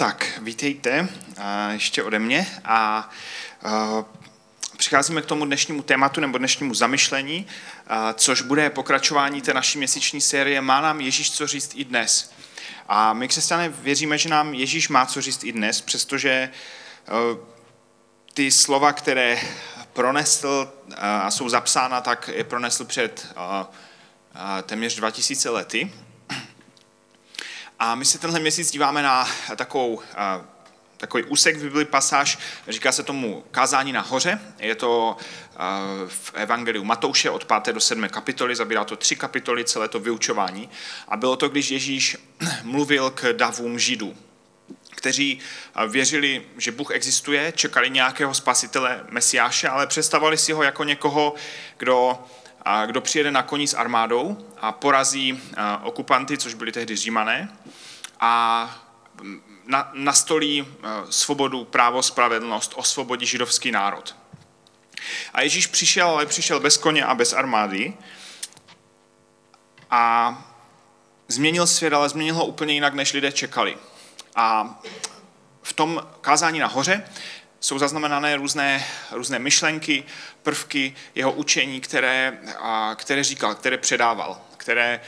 Tak, vítejte ještě ode mě a přicházíme k tomu dnešnímu tématu nebo dnešnímu zamyšlení, což bude pokračování té naší měsíční série Má nám Ježíš co říct i dnes. A my křesťané věříme, že nám Ježíš má co říct i dnes, přestože ty slova, které pronesl a jsou zapsána, tak je pronesl před téměř 2000 lety. A my se tenhle měsíc díváme na takovou, takový úsek v Bibli, pasáž, říká se tomu kázání na hoře. Je to v Evangeliu Matouše od 5. do 7. kapitoly, zabírá to tři kapitoly, celé to vyučování. A bylo to, když Ježíš mluvil k davům židů, kteří věřili, že Bůh existuje, čekali nějakého spasitele, mesiáše, ale představovali si ho jako někoho, kdo a kdo přijede na koni s armádou a porazí okupanty, což byli tehdy římané, a na, nastolí svobodu, právo, spravedlnost, osvobodí židovský národ. A Ježíš přišel, ale přišel bez koně a bez armády a změnil svět, ale změnil ho úplně jinak, než lidé čekali. A v tom kázání na hoře jsou zaznamenané různé, různé myšlenky, prvky jeho učení, které, které říkal, které předával, které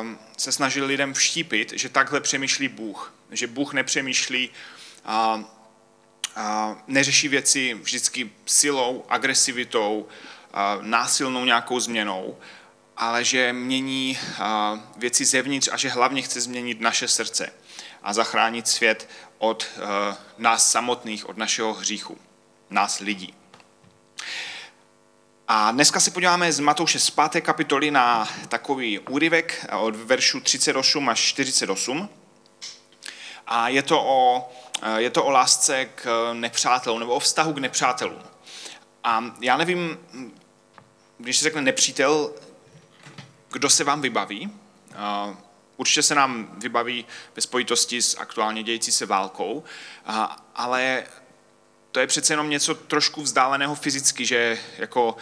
um, se snažil lidem vštípit, že takhle přemýšlí Bůh, že Bůh nepřemýšlí a, a neřeší věci vždycky silou, agresivitou, a, násilnou nějakou změnou, ale že mění a, věci zevnitř a že hlavně chce změnit naše srdce a zachránit svět od uh, nás samotných, od našeho hříchu, nás lidí. A dneska se podíváme z Matouše z 5. kapitoly na takový úryvek od veršu 38 až 48. A je to o, eh, je to o lásce k nepřátelům, nebo o vztahu k nepřátelům. A já nevím, když se řekne nepřítel, kdo se vám vybaví. Určitě se nám vybaví ve spojitosti s aktuálně dějící se válkou, ale to je přece jenom něco trošku vzdáleného fyzicky, že jako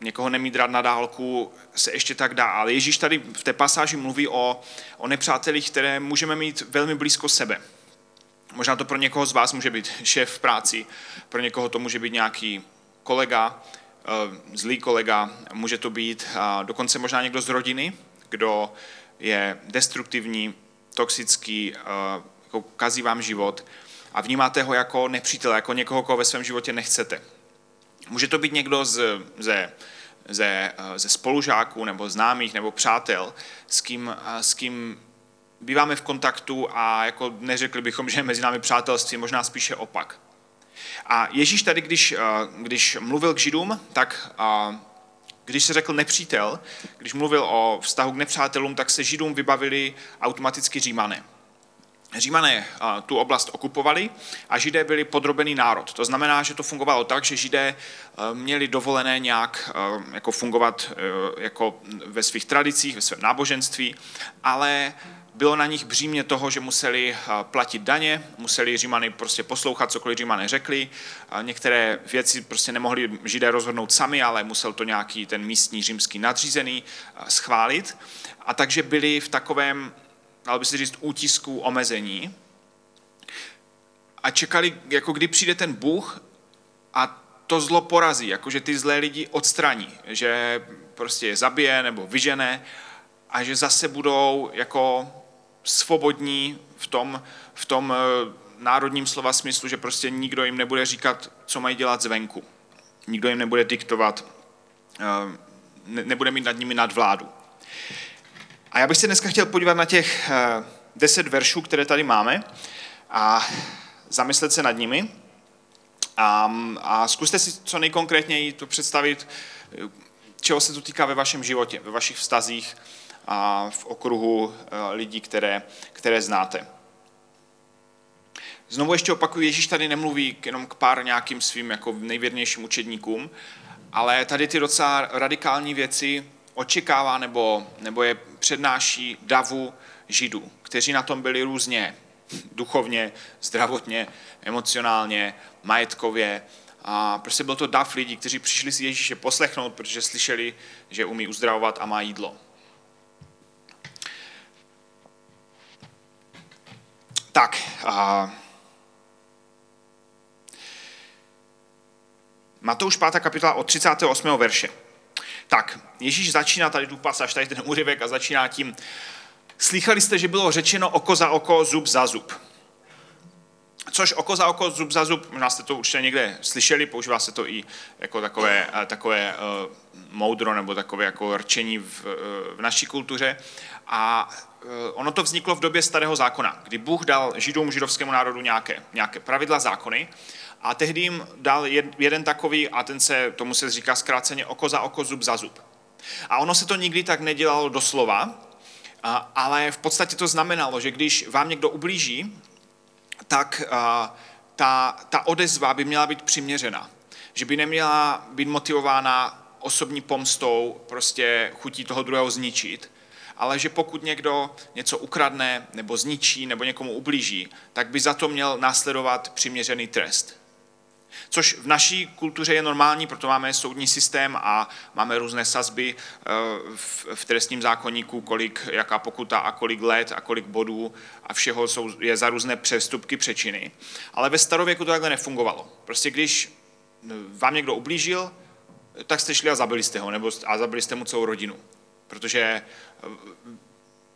někoho nemít rád na dálku se ještě tak dá. Ale Ježíš tady v té pasáži mluví o, o nepřátelích, které můžeme mít velmi blízko sebe. Možná to pro někoho z vás může být šéf v práci, pro někoho to může být nějaký kolega, eh, zlý kolega, může to být dokonce možná někdo z rodiny, kdo je destruktivní, toxický, jako kazí vám život a vnímáte ho jako nepřítele, jako někoho, koho ve svém životě nechcete. Může to být někdo z, ze, ze, ze spolužáků nebo známých nebo přátel, s kým, s kým býváme v kontaktu a jako neřekli bychom, že je mezi námi přátelství, možná spíše opak. A Ježíš tady, když, když mluvil k Židům, tak když se řekl nepřítel, když mluvil o vztahu k nepřátelům, tak se Židům vybavili automaticky Římané. Římané tu oblast okupovali a Židé byli podrobený národ. To znamená, že to fungovalo tak, že Židé měli dovolené nějak jako fungovat jako ve svých tradicích, ve svém náboženství, ale bylo na nich břímě toho, že museli platit daně, museli Římany prostě poslouchat, cokoliv Římané řekli. Některé věci prostě nemohli Židé rozhodnout sami, ale musel to nějaký ten místní římský nadřízený schválit. A takže byli v takovém, dalo by se říct, útisku omezení. A čekali, jako kdy přijde ten Bůh a to zlo porazí, jakože ty zlé lidi odstraní, že prostě je zabije nebo vyžene a že zase budou jako svobodní v tom, v tom eh, národním slova smyslu, že prostě nikdo jim nebude říkat, co mají dělat zvenku. Nikdo jim nebude diktovat, eh, nebude mít nad nimi nadvládu. A já bych se dneska chtěl podívat na těch eh, deset veršů, které tady máme a zamyslet se nad nimi. A, a zkuste si co nejkonkrétněji to představit, čeho se to týká ve vašem životě, ve vašich vztazích, a v okruhu eh, lidí, které, které znáte. Znovu ještě opakuju, Ježíš tady nemluví jenom k pár nějakým svým jako nejvěrnějším učedníkům, ale tady ty docela radikální věci očekává nebo, nebo je přednáší davu židů, kteří na tom byli různě duchovně, zdravotně, emocionálně, majetkově. A prostě byl to dav lidí, kteří přišli si Ježíše poslechnout, protože slyšeli, že umí uzdravovat a má jídlo. Tak, a... Matouš 5. kapitola od 38. verše. Tak, Ježíš začíná tady tu pasáž, tady ten úryvek a začíná tím, slychali jste, že bylo řečeno oko za oko, zub za zub. Což oko za oko, zub za zub, možná jste to určitě někde slyšeli, používá se to i jako takové, takové uh, moudro nebo takové jako rčení v, uh, v naší kultuře. A uh, ono to vzniklo v době starého zákona, kdy Bůh dal židům, židovskému národu nějaké, nějaké pravidla, zákony a tehdy jim dal jeden takový, a ten se, tomu se říká zkráceně oko za oko, zub za zub. A ono se to nikdy tak nedělalo doslova, ale v podstatě to znamenalo, že když vám někdo ublíží, tak ta, ta odezva by měla být přiměřená. Že by neměla být motivována osobní pomstou, prostě chutí toho druhého zničit, ale že pokud někdo něco ukradne, nebo zničí, nebo někomu ublíží, tak by za to měl následovat přiměřený trest. Což v naší kultuře je normální, proto máme soudní systém a máme různé sazby eh, v trestním zákonníku, kolik, jaká pokuta a kolik let a kolik bodů a všeho jsou, je za různé přestupky, přečiny. Ale ve starověku to takhle nefungovalo. Prostě když vám někdo ublížil, tak jste šli a zabili jste ho, nebo a zabili jste mu celou rodinu. Protože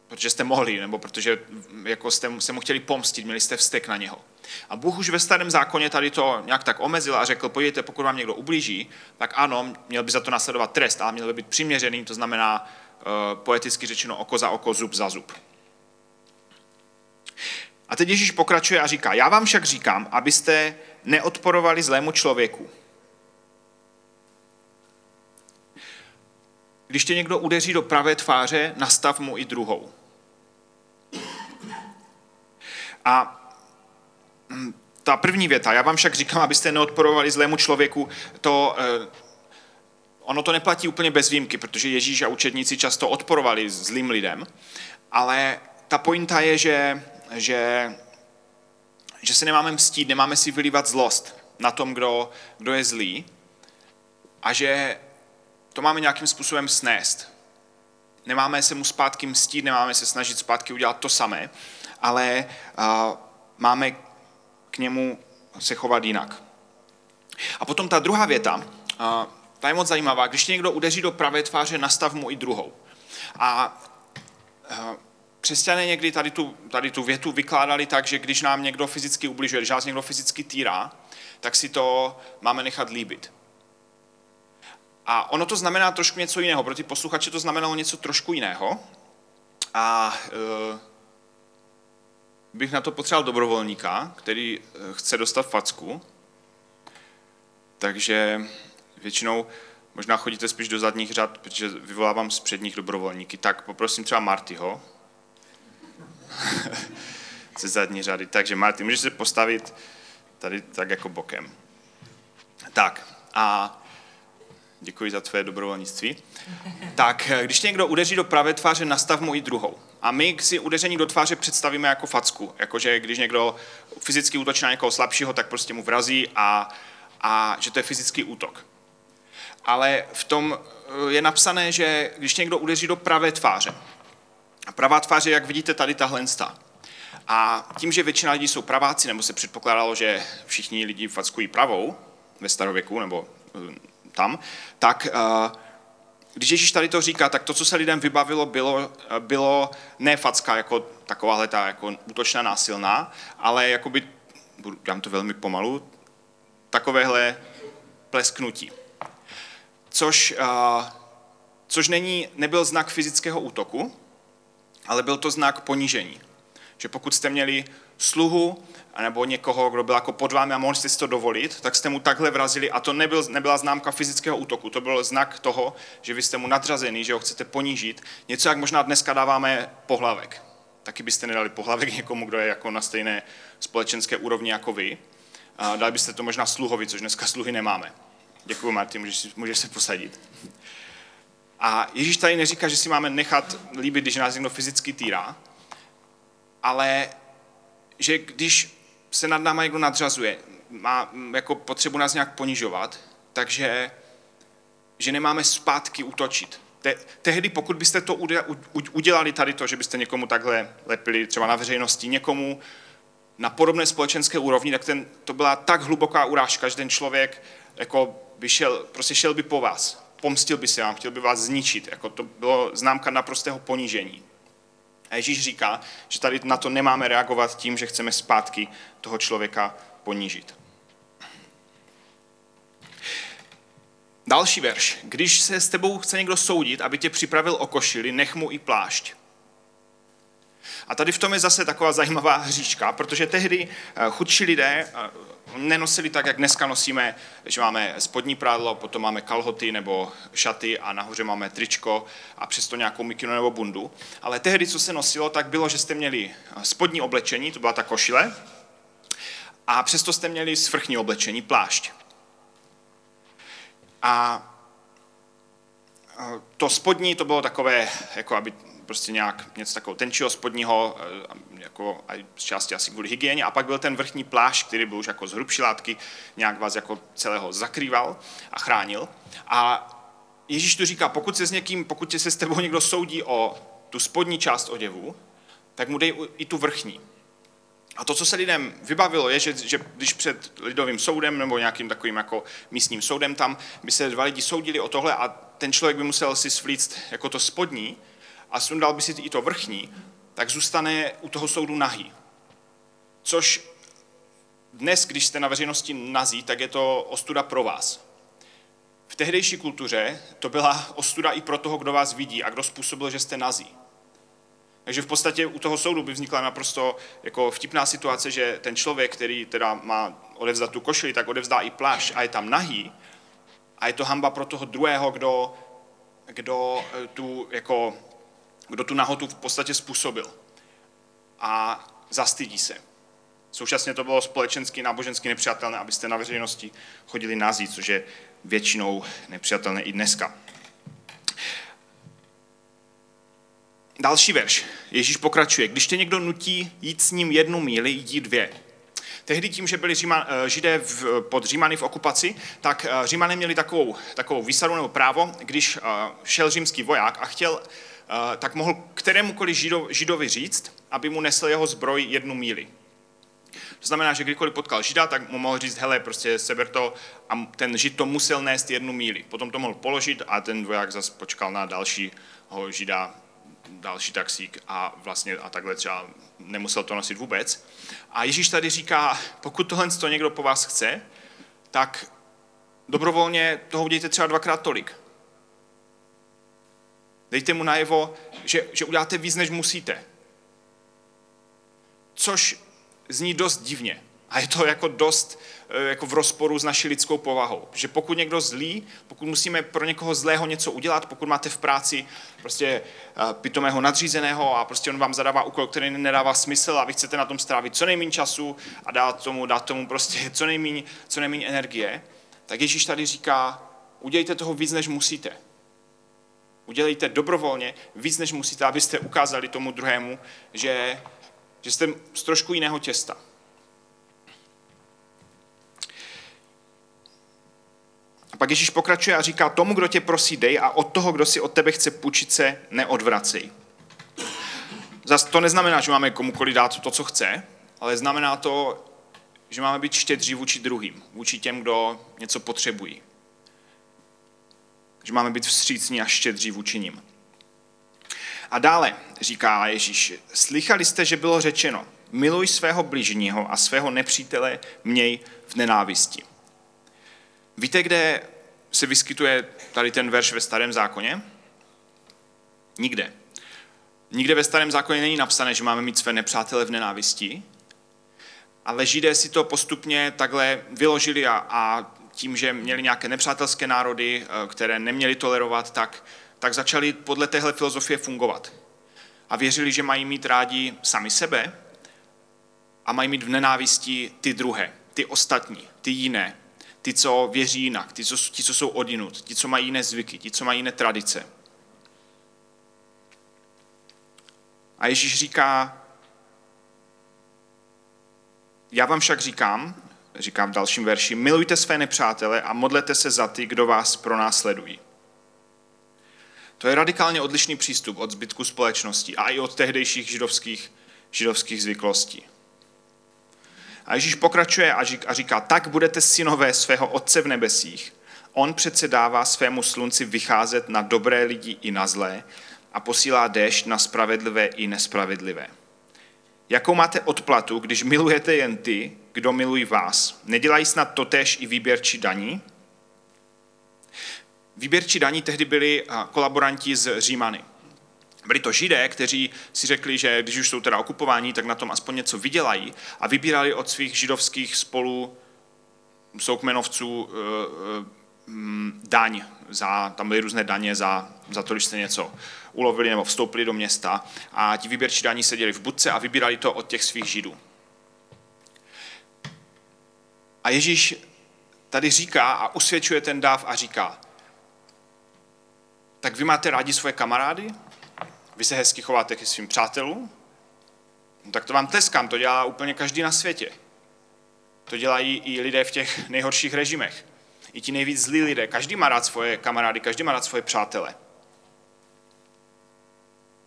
protože jste mohli, nebo protože jako jste se mu chtěli pomstit, měli jste vztek na něho. A Bůh už ve starém zákoně tady to nějak tak omezil a řekl, podívejte, pokud vám někdo ublíží, tak ano, měl by za to následovat trest, ale měl by být přiměřený, to znamená uh, poeticky řečeno oko za oko, zub za zub. A teď Ježíš pokračuje a říká, já vám však říkám, abyste neodporovali zlému člověku. Když tě někdo udeří do pravé tváře, nastav mu i druhou. A ta první věta, já vám však říkám, abyste neodporovali zlému člověku, to, eh, ono to neplatí úplně bez výjimky, protože Ježíš a učedníci často odporovali zlým lidem, ale ta pointa je, že, že, že se nemáme mstít, nemáme si vylívat zlost na tom, kdo, kdo je zlý a že to máme nějakým způsobem snést. Nemáme se mu zpátky mstít, nemáme se snažit zpátky udělat to samé, ale uh, máme k němu se chovat jinak. A potom ta druhá věta, ta je moc zajímavá. Když tě někdo udeří do pravé tváře, nastav mu i druhou. A uh, křesťané někdy tady tu, tady tu větu vykládali tak, že když nám někdo fyzicky ubližuje, když nás někdo fyzicky týrá, tak si to máme nechat líbit. A ono to znamená trošku něco jiného. Pro ty posluchače to znamenalo něco trošku jiného. A e, bych na to potřeboval dobrovolníka, který e, chce dostat facku. Takže většinou možná chodíte spíš do zadních řad, protože vyvolávám z předních dobrovolníky. Tak poprosím třeba Martyho ze zadní řady. Takže Marty, můžeš se postavit tady tak jako bokem. Tak a děkuji za tvé dobrovolnictví. Tak, eh, když tě někdo udeří do pravé tváře, nastav mu i druhou. A my si udeření do tváře představíme jako facku. Jakože když někdo fyzicky útočí na někoho slabšího, tak prostě mu vrazí a, a že to je fyzický útok. Ale v tom eh, je napsané, že když někdo udeří do pravé tváře, a pravá tváře, jak vidíte tady tahle A tím, že většina lidí jsou praváci, nebo se předpokládalo, že všichni lidi fackují pravou ve starověku, nebo eh, tam, tak eh, když Ježíš tady to říká, tak to, co se lidem vybavilo, bylo, eh, bylo ne facka jako takováhle ta jako útočná násilná, ale jakoby, dám to velmi pomalu, takovéhle plesknutí. Což, uh, což není, nebyl znak fyzického útoku, ale byl to znak ponížení. Že pokud jste měli sluhu nebo někoho, kdo byl jako pod vámi a mohli jste si to dovolit, tak jste mu takhle vrazili a to nebyl, nebyla známka fyzického útoku, to byl znak toho, že vy jste mu nadřazený, že ho chcete ponížit. Něco, jak možná dneska dáváme pohlavek. Taky byste nedali pohlavek někomu, kdo je jako na stejné společenské úrovni jako vy. A dali byste to možná sluhovi, což dneska sluhy nemáme. Děkuji, Martin, můžeš, můžeš se posadit. A Ježíš tady neříká, že si máme nechat líbit, když nás někdo fyzicky týrá, ale že když se nad náma někdo nadřazuje, má jako potřebu nás nějak ponižovat, takže že nemáme zpátky útočit. Te, tehdy, pokud byste to udělali tady to, že byste někomu takhle lepili třeba na veřejnosti, někomu na podobné společenské úrovni, tak ten, to byla tak hluboká urážka, že ten člověk jako by šel, prostě šel by po vás, pomstil by se vám, chtěl by vás zničit. Jako to bylo známka naprostého ponížení. A Ježíš říká, že tady na to nemáme reagovat tím, že chceme zpátky toho člověka ponížit. Další verš. Když se s tebou chce někdo soudit, aby tě připravil o košili, nech mu i plášť. A tady v tom je zase taková zajímavá hříčka, protože tehdy eh, chudší lidé eh, nenosili tak, jak dneska nosíme, že máme spodní prádlo, potom máme kalhoty nebo šaty a nahoře máme tričko a přesto nějakou mikinu nebo bundu. Ale tehdy, co se nosilo, tak bylo, že jste měli eh, spodní oblečení, to byla ta košile, a přesto jste měli svrchní oblečení, plášť. A to spodní to bylo takové, jako aby prostě nějak něco takového tenčího spodního, eh, jako z části asi kvůli hygieně. A pak byl ten vrchní plášť, který byl už jako z hrubší látky, nějak vás jako celého zakrýval a chránil. A Ježíš tu říká, pokud se s někým, pokud se s tebou někdo soudí o tu spodní část oděvu, tak mu dej i tu vrchní. A to, co se lidem vybavilo, je, že, že když před lidovým soudem nebo nějakým takovým jako místním soudem tam by se dva lidi soudili o tohle a ten člověk by musel si svlíct jako to spodní a sundal by si i to vrchní, tak zůstane u toho soudu nahý. Což dnes, když jste na veřejnosti nazí, tak je to ostuda pro vás. V tehdejší kultuře to byla ostuda i pro toho, kdo vás vidí a kdo způsobil, že jste nazí. Takže v podstatě u toho soudu by vznikla naprosto jako vtipná situace, že ten člověk, který teda má odevzdat tu košili, tak odevzdá i plášť a je tam nahý. A je to hamba pro toho druhého, kdo, kdo, eh, tu, jako, kdo tu nahotu v podstatě způsobil. A zastydí se. Současně to bylo společensky, nábožensky nepřijatelné, abyste na veřejnosti chodili nazí, což je většinou nepřijatelné i dneska. Další verš. Ježíš pokračuje. Když tě někdo nutí jít s ním jednu míli, jdi dvě. Tehdy tím, že byli Říma, eh, židé v, pod Římany v okupaci, tak eh, Římané měli takovou, takovou výsadu nebo právo, když eh, šel římský voják a chtěl, tak mohl kterémukoliv žido, židovi říct, aby mu nesl jeho zbroj jednu míli. To znamená, že kdykoliv potkal žida, tak mu mohl říct, hele, prostě seber to a ten žid to musel nést jednu míli. Potom to mohl položit a ten voják zase počkal na dalšího žida další taxík a vlastně a takhle třeba nemusel to nosit vůbec. A Ježíš tady říká, pokud tohle to někdo po vás chce, tak dobrovolně toho udějte třeba dvakrát tolik. Dejte mu najevo, že, že uděláte víc, než musíte. Což zní dost divně. A je to jako dost eh, jako v rozporu s naší lidskou povahou. Že pokud někdo zlý, pokud musíme pro někoho zlého něco udělat, pokud máte v práci prostě eh, pitomého nadřízeného a prostě on vám zadává úkol, který nedává smysl a vy chcete na tom strávit co nejméně času a dát tomu, dát tomu prostě co nejméně, co energie, tak Ježíš tady říká, udělejte toho víc, než musíte. Udělejte dobrovolně víc, než musíte, abyste ukázali tomu druhému, že, že jste z trošku jiného těsta. A pak Ježíš pokračuje a říká, tomu, kdo tě prosí, dej a od toho, kdo si od tebe chce půjčit se, neodvracej. Zas to neznamená, že máme komukoliv dát to, co chce, ale znamená to, že máme být štědří vůči druhým, vůči těm, kdo něco potřebují. Že máme být vstřícní a štědří vůči nim. A dále říká Ježíš, slychali jste, že bylo řečeno, miluj svého bližního a svého nepřítele měj v nenávisti. Víte, kde se vyskytuje tady ten verš ve starém zákoně? Nikde. Nikde ve starém zákoně není napsané, že máme mít své nepřátele v nenávisti, ale židé si to postupně takhle vyložili a, a tím, že měli nějaké nepřátelské národy, eh, které neměli tolerovat, tak, tak začali podle téhle filozofie fungovat. A věřili, že mají mít rádi sami sebe a mají mít v nenávisti ty druhé, ty ostatní, ty jiné, ty, co věří jinak, ty, co, ti, co jsou odinut, ti, co mají jiné zvyky, ti, co mají jiné tradice. A Ježíš říká, já vám však říkám, říkám v dalším verši, milujte své nepřátele a modlete se za ty, kdo vás pronásledují. To je radikálně odlišný přístup od zbytku společnosti a i od tehdejších židovských, židovských zvyklostí. A Ježíš pokračuje a říká, tak budete synové svého Otce v nebesích. On přece dává svému slunci vycházet na dobré lidi i na zlé a posílá déšť na spravedlivé i nespravedlivé. Jakou máte odplatu, když milujete jen ty, kdo milují vás? Nedělají snad totéž i výběrčí daní? Výběrčí daní tehdy byli kolaboranti z Římany. Byli to židé, kteří si řekli, že když už jsou teda okupováni, tak na tom aspoň něco vydělají a vybírali od svých židovských spolu soukmenovců eh, eh, daň, za, tam byly různé daně za, za to, když se něco ulovili nebo vstoupili do města a ti výběrčí daní seděli v budce a vybírali to od těch svých židů. A Ježíš tady říká a usvědčuje ten dáv a říká, tak vy máte rádi svoje kamarády? Vy se hezky chováte ke svým přátelům? No, tak to vám tleskám, to dělá úplně každý na světě. To dělají i lidé v těch nejhorších režimech. I ti nejvíc zlí lidé. Každý má rád svoje kamarády, každý má rád svoje přátele.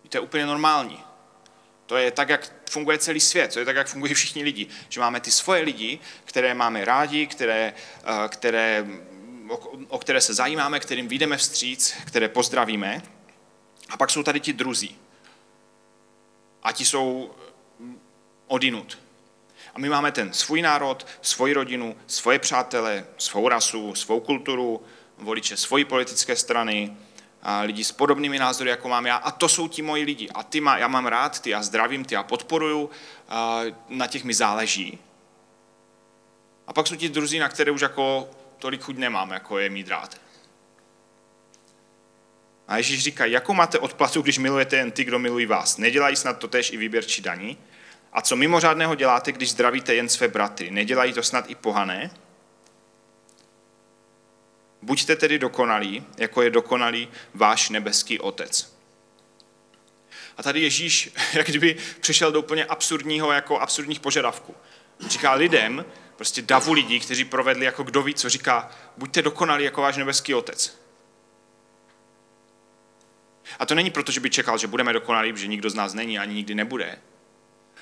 I to je úplně normální. To je tak, jak funguje celý svět, to je tak, jak fungují všichni lidi. Že máme ty svoje lidi, které máme rádi, které, eh, které, o, o které se zajímáme, kterým vyjdeme vstříc, které pozdravíme. A pak jsou tady ti druzí. A ti jsou odinut. A my máme ten svůj národ, svoji rodinu, svoje přátele, svou rasu, svou kulturu, voliče svojí politické strany, lidi s podobnými názory, jako mám já. A to jsou ti moji lidi. A ty má, já mám rád, ty já zdravím, ty já podporuju, na těch mi záleží. A pak jsou ti druzí, na které už jako tolik chuť nemám, jako je mít rád. A Ježíš říká, jakou máte odplatu, když milujete jen ty, kdo milují vás? Nedělají snad to tež i výběrčí daní? A co mimořádného děláte, když zdravíte jen své bratry? Nedělají to snad i pohané? Buďte tedy dokonalí, jako je dokonalý váš nebeský otec. A tady Ježíš, jak kdyby přišel do úplně absurdního, jako absurdních požadavků. Říká lidem, prostě davu lidí, kteří provedli jako kdo ví, co říká, buďte dokonalí jako váš nebeský otec. A to není proto, že by čekal, že budeme dokonalí, že nikdo z nás není ani nikdy nebude.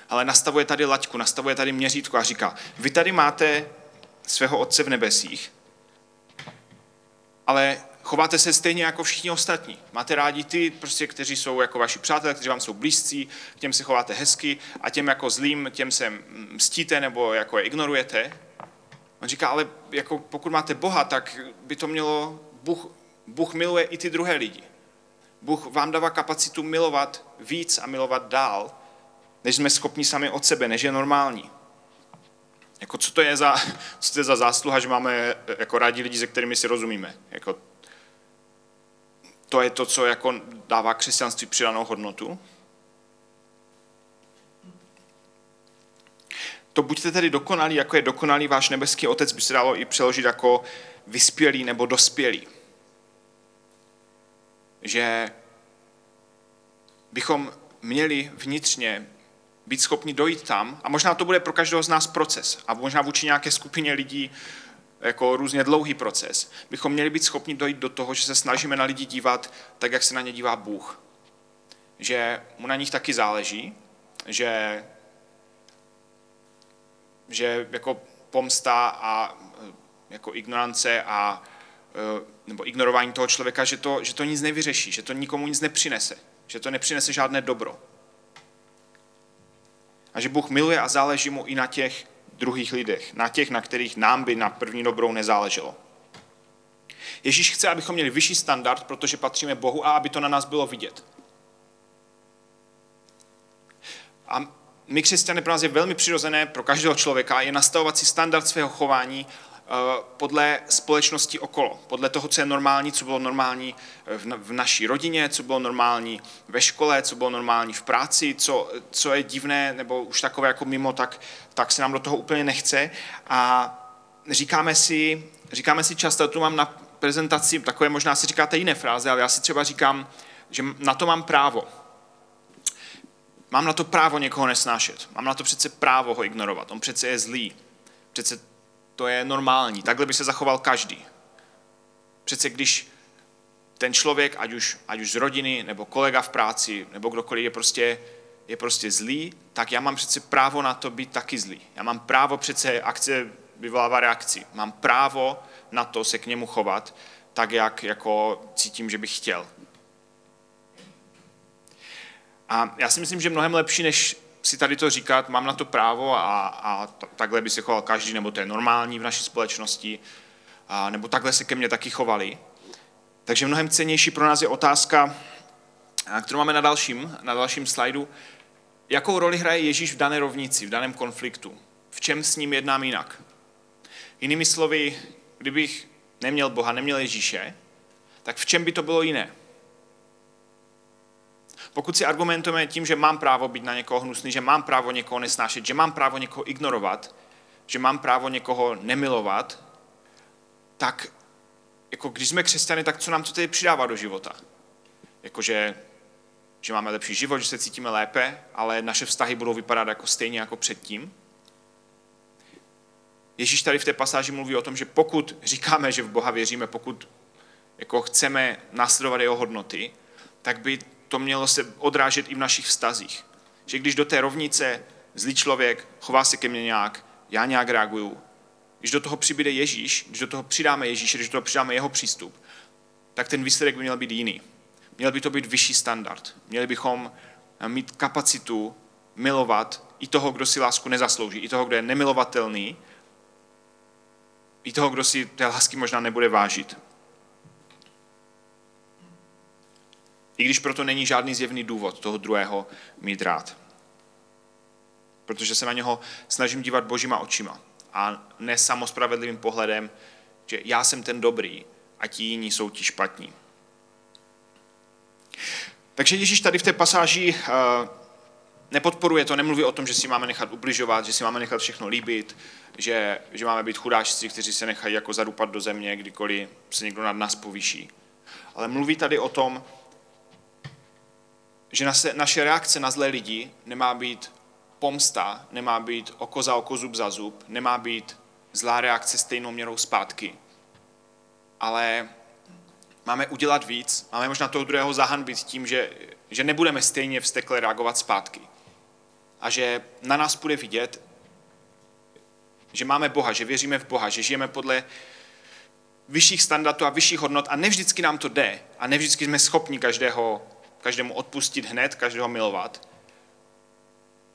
Ale nastavuje tady laťku, nastavuje tady měřítko a říká, vy tady máte svého otce v nebesích, ale chováte se stejně jako všichni ostatní. Máte rádi ty, prostě, kteří jsou jako vaši přátelé, kteří vám jsou blízcí, k těm se chováte hezky a těm jako zlým, těm se mstíte nebo jako je ignorujete. On říká, ale jako pokud máte Boha, tak by to mělo, Bůh, Bůh miluje i ty druhé lidi. Bůh vám dává kapacitu milovat víc a milovat dál, než jsme schopni sami od sebe, než je normální. Jako co to je za, co to je za zásluha, že máme jako rádi lidi, se kterými si rozumíme. Jako, to je to, co jako dává křesťanství přidanou hodnotu. To buďte tedy dokonalí, jako je dokonalý váš nebeský otec, by se dalo i přeložit jako vyspělý nebo dospělý. Že bychom měli vnitřně být schopni dojít tam, a možná to bude pro každého z nás proces, a možná vůči nějaké skupině lidí jako různě dlouhý proces, bychom měli být schopni dojít do toho, že se snažíme na lidi dívat tak, jak se na ně dívá Bůh. Že mu na nich taky záleží, že, že jako pomsta a jako ignorance a nebo ignorování toho člověka, že to, že to nic nevyřeší, že to nikomu nic nepřinese, že to nepřinese žádné dobro. A že Bůh miluje a záleží mu i na těch druhých lidech, na těch, na kterých nám by na první dobrou nezáleželo. Ježíš chce, abychom měli vyšší standard, protože patříme Bohu a aby to na nás bylo vidět. A my křesťané pro nás je velmi přirozené pro každého člověka je nastavovat si standard svého chování podle společnosti okolo, podle toho, co je normální, co bylo normální v naší rodině, co bylo normální ve škole, co bylo normální v práci, co, co je divné nebo už takové jako mimo, tak, tak se nám do toho úplně nechce. A říkáme si, říkáme si často, tu mám na prezentaci, takové možná si říkáte jiné fráze, ale já si třeba říkám, že na to mám právo. Mám na to právo někoho nesnášet. Mám na to přece právo ho ignorovat. On přece je zlý. Přece to je normální. Takhle by se zachoval každý. Přece když ten člověk, ať už, ať už z rodiny, nebo kolega v práci, nebo kdokoliv je prostě je prostě zlý, tak já mám přece právo na to být taky zlý. Já mám právo přece, akce vyvolává reakci. Mám právo na to se k němu chovat tak, jak jako cítím, že bych chtěl. A já si myslím, že mnohem lepší, než si tady to říkat, mám na to právo a, a takhle by se choval každý, nebo to je normální v naší společnosti, a, nebo takhle se ke mně taky chovali. Takže mnohem cenější pro nás je otázka, kterou máme na dalším, na dalším slajdu. Jakou roli hraje Ježíš v dané rovnici, v daném konfliktu? V čem s ním jednám jinak? Jinými slovy, kdybych neměl Boha, neměl Ježíše, tak v čem by to bylo jiné? Pokud si argumentujeme tím, že mám právo být na někoho hnusný, že mám právo někoho nesnášet, že mám právo někoho ignorovat, že mám právo někoho nemilovat, tak jako když jsme křesťany, tak co nám to tedy přidává do života? Jakože že máme lepší život, že se cítíme lépe, ale naše vztahy budou vypadat jako stejně jako předtím. Ježíš tady v té pasáži mluví o tom, že pokud říkáme, že v Boha věříme, pokud jako chceme následovat jeho hodnoty, tak by to mělo se odrážet i v našich vztazích. Že když do té rovnice zlý člověk chová se ke mně nějak, já nějak reaguju, když do toho přibude Ježíš, když do toho přidáme Ježíš, když do toho přidáme jeho přístup, tak ten výsledek by měl být jiný. Měl by to být vyšší standard. Měli bychom mít kapacitu milovat i toho, kdo si lásku nezaslouží, i toho, kdo je nemilovatelný, i toho, kdo si té lásky možná nebude vážit. I když proto není žádný zjevný důvod toho druhého mít rád. Protože se na něho snažím dívat božíma očima a ne samospravedlivým pohledem, že já jsem ten dobrý a ti jiní jsou ti špatní. Takže Ježíš tady v té pasáži eh, nepodporuje to, nemluví o tom, že si máme nechat ubližovat, že si máme nechat všechno líbit, že, že máme být chudáčci, kteří se nechají jako zadupat do země, kdykoliv se někdo nad nás povýší. Ale mluví tady o tom, že naše reakce na zlé lidi nemá být pomsta, nemá být oko za oko, zub za zub, nemá být zlá reakce stejnou měrou zpátky. Ale máme udělat víc, máme možná toho druhého zahanbit tím, že, že nebudeme stejně vstekle reagovat zpátky. A že na nás bude vidět, že máme Boha, že věříme v Boha, že žijeme podle vyšších standardů a vyšších hodnot a nevždycky nám to jde a nevždycky jsme schopni každého, každému odpustit hned, každého milovat,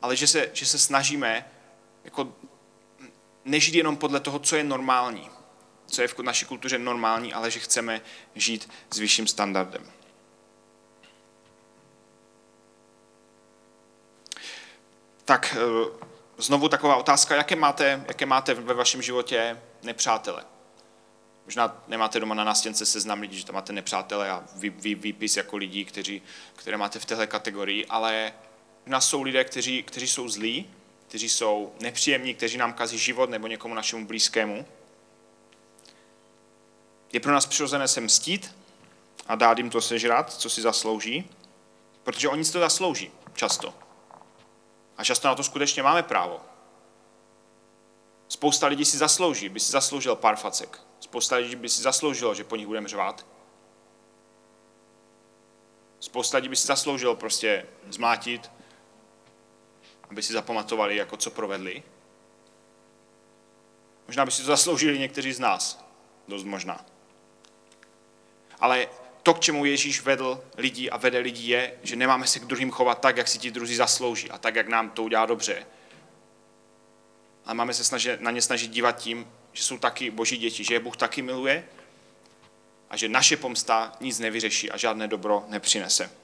ale že se, že se snažíme jako nežít jenom podle toho, co je normální, co je v naší kultuře normální, ale že chceme žít s vyšším standardem. Tak eh, znovu taková otázka, jaké máte, jaké máte ve vašem životě nepřátele? Možná nemáte doma na nástěnce seznam lidí, že tam máte nepřátele a vy, vy, výpis jako lidí, kteří, které máte v téhle kategorii, ale nás jsou lidé, kteří, kteří jsou zlí, kteří jsou nepříjemní, kteří nám kazí život nebo někomu našemu blízkému. Je pro nás přirozené se mstít a dát jim to sežrat, co si zaslouží, protože oni si to zaslouží často. A často na to skutečně máme právo. Spousta lidí si zaslouží, by si zasloužil pár facek. Spousta lidí by si zasloužilo, že po nich budeme řvát. Spousta lidí by si zasloužilo prostě zmátit, aby si zapamatovali, jako co provedli. Možná by si to zasloužili někteří z nás. Dost možná. Ale to, k čemu Ježíš vedl lidi a vede lidi, je, že nemáme se k druhým chovat tak, jak si ti druzí zaslouží a tak, jak nám to udělá dobře. Ale máme se snažit, na ně snažit dívat tím, že jsou taky boží děti, že je Bůh taky miluje a že naše pomsta nic nevyřeší a žádné dobro nepřinese.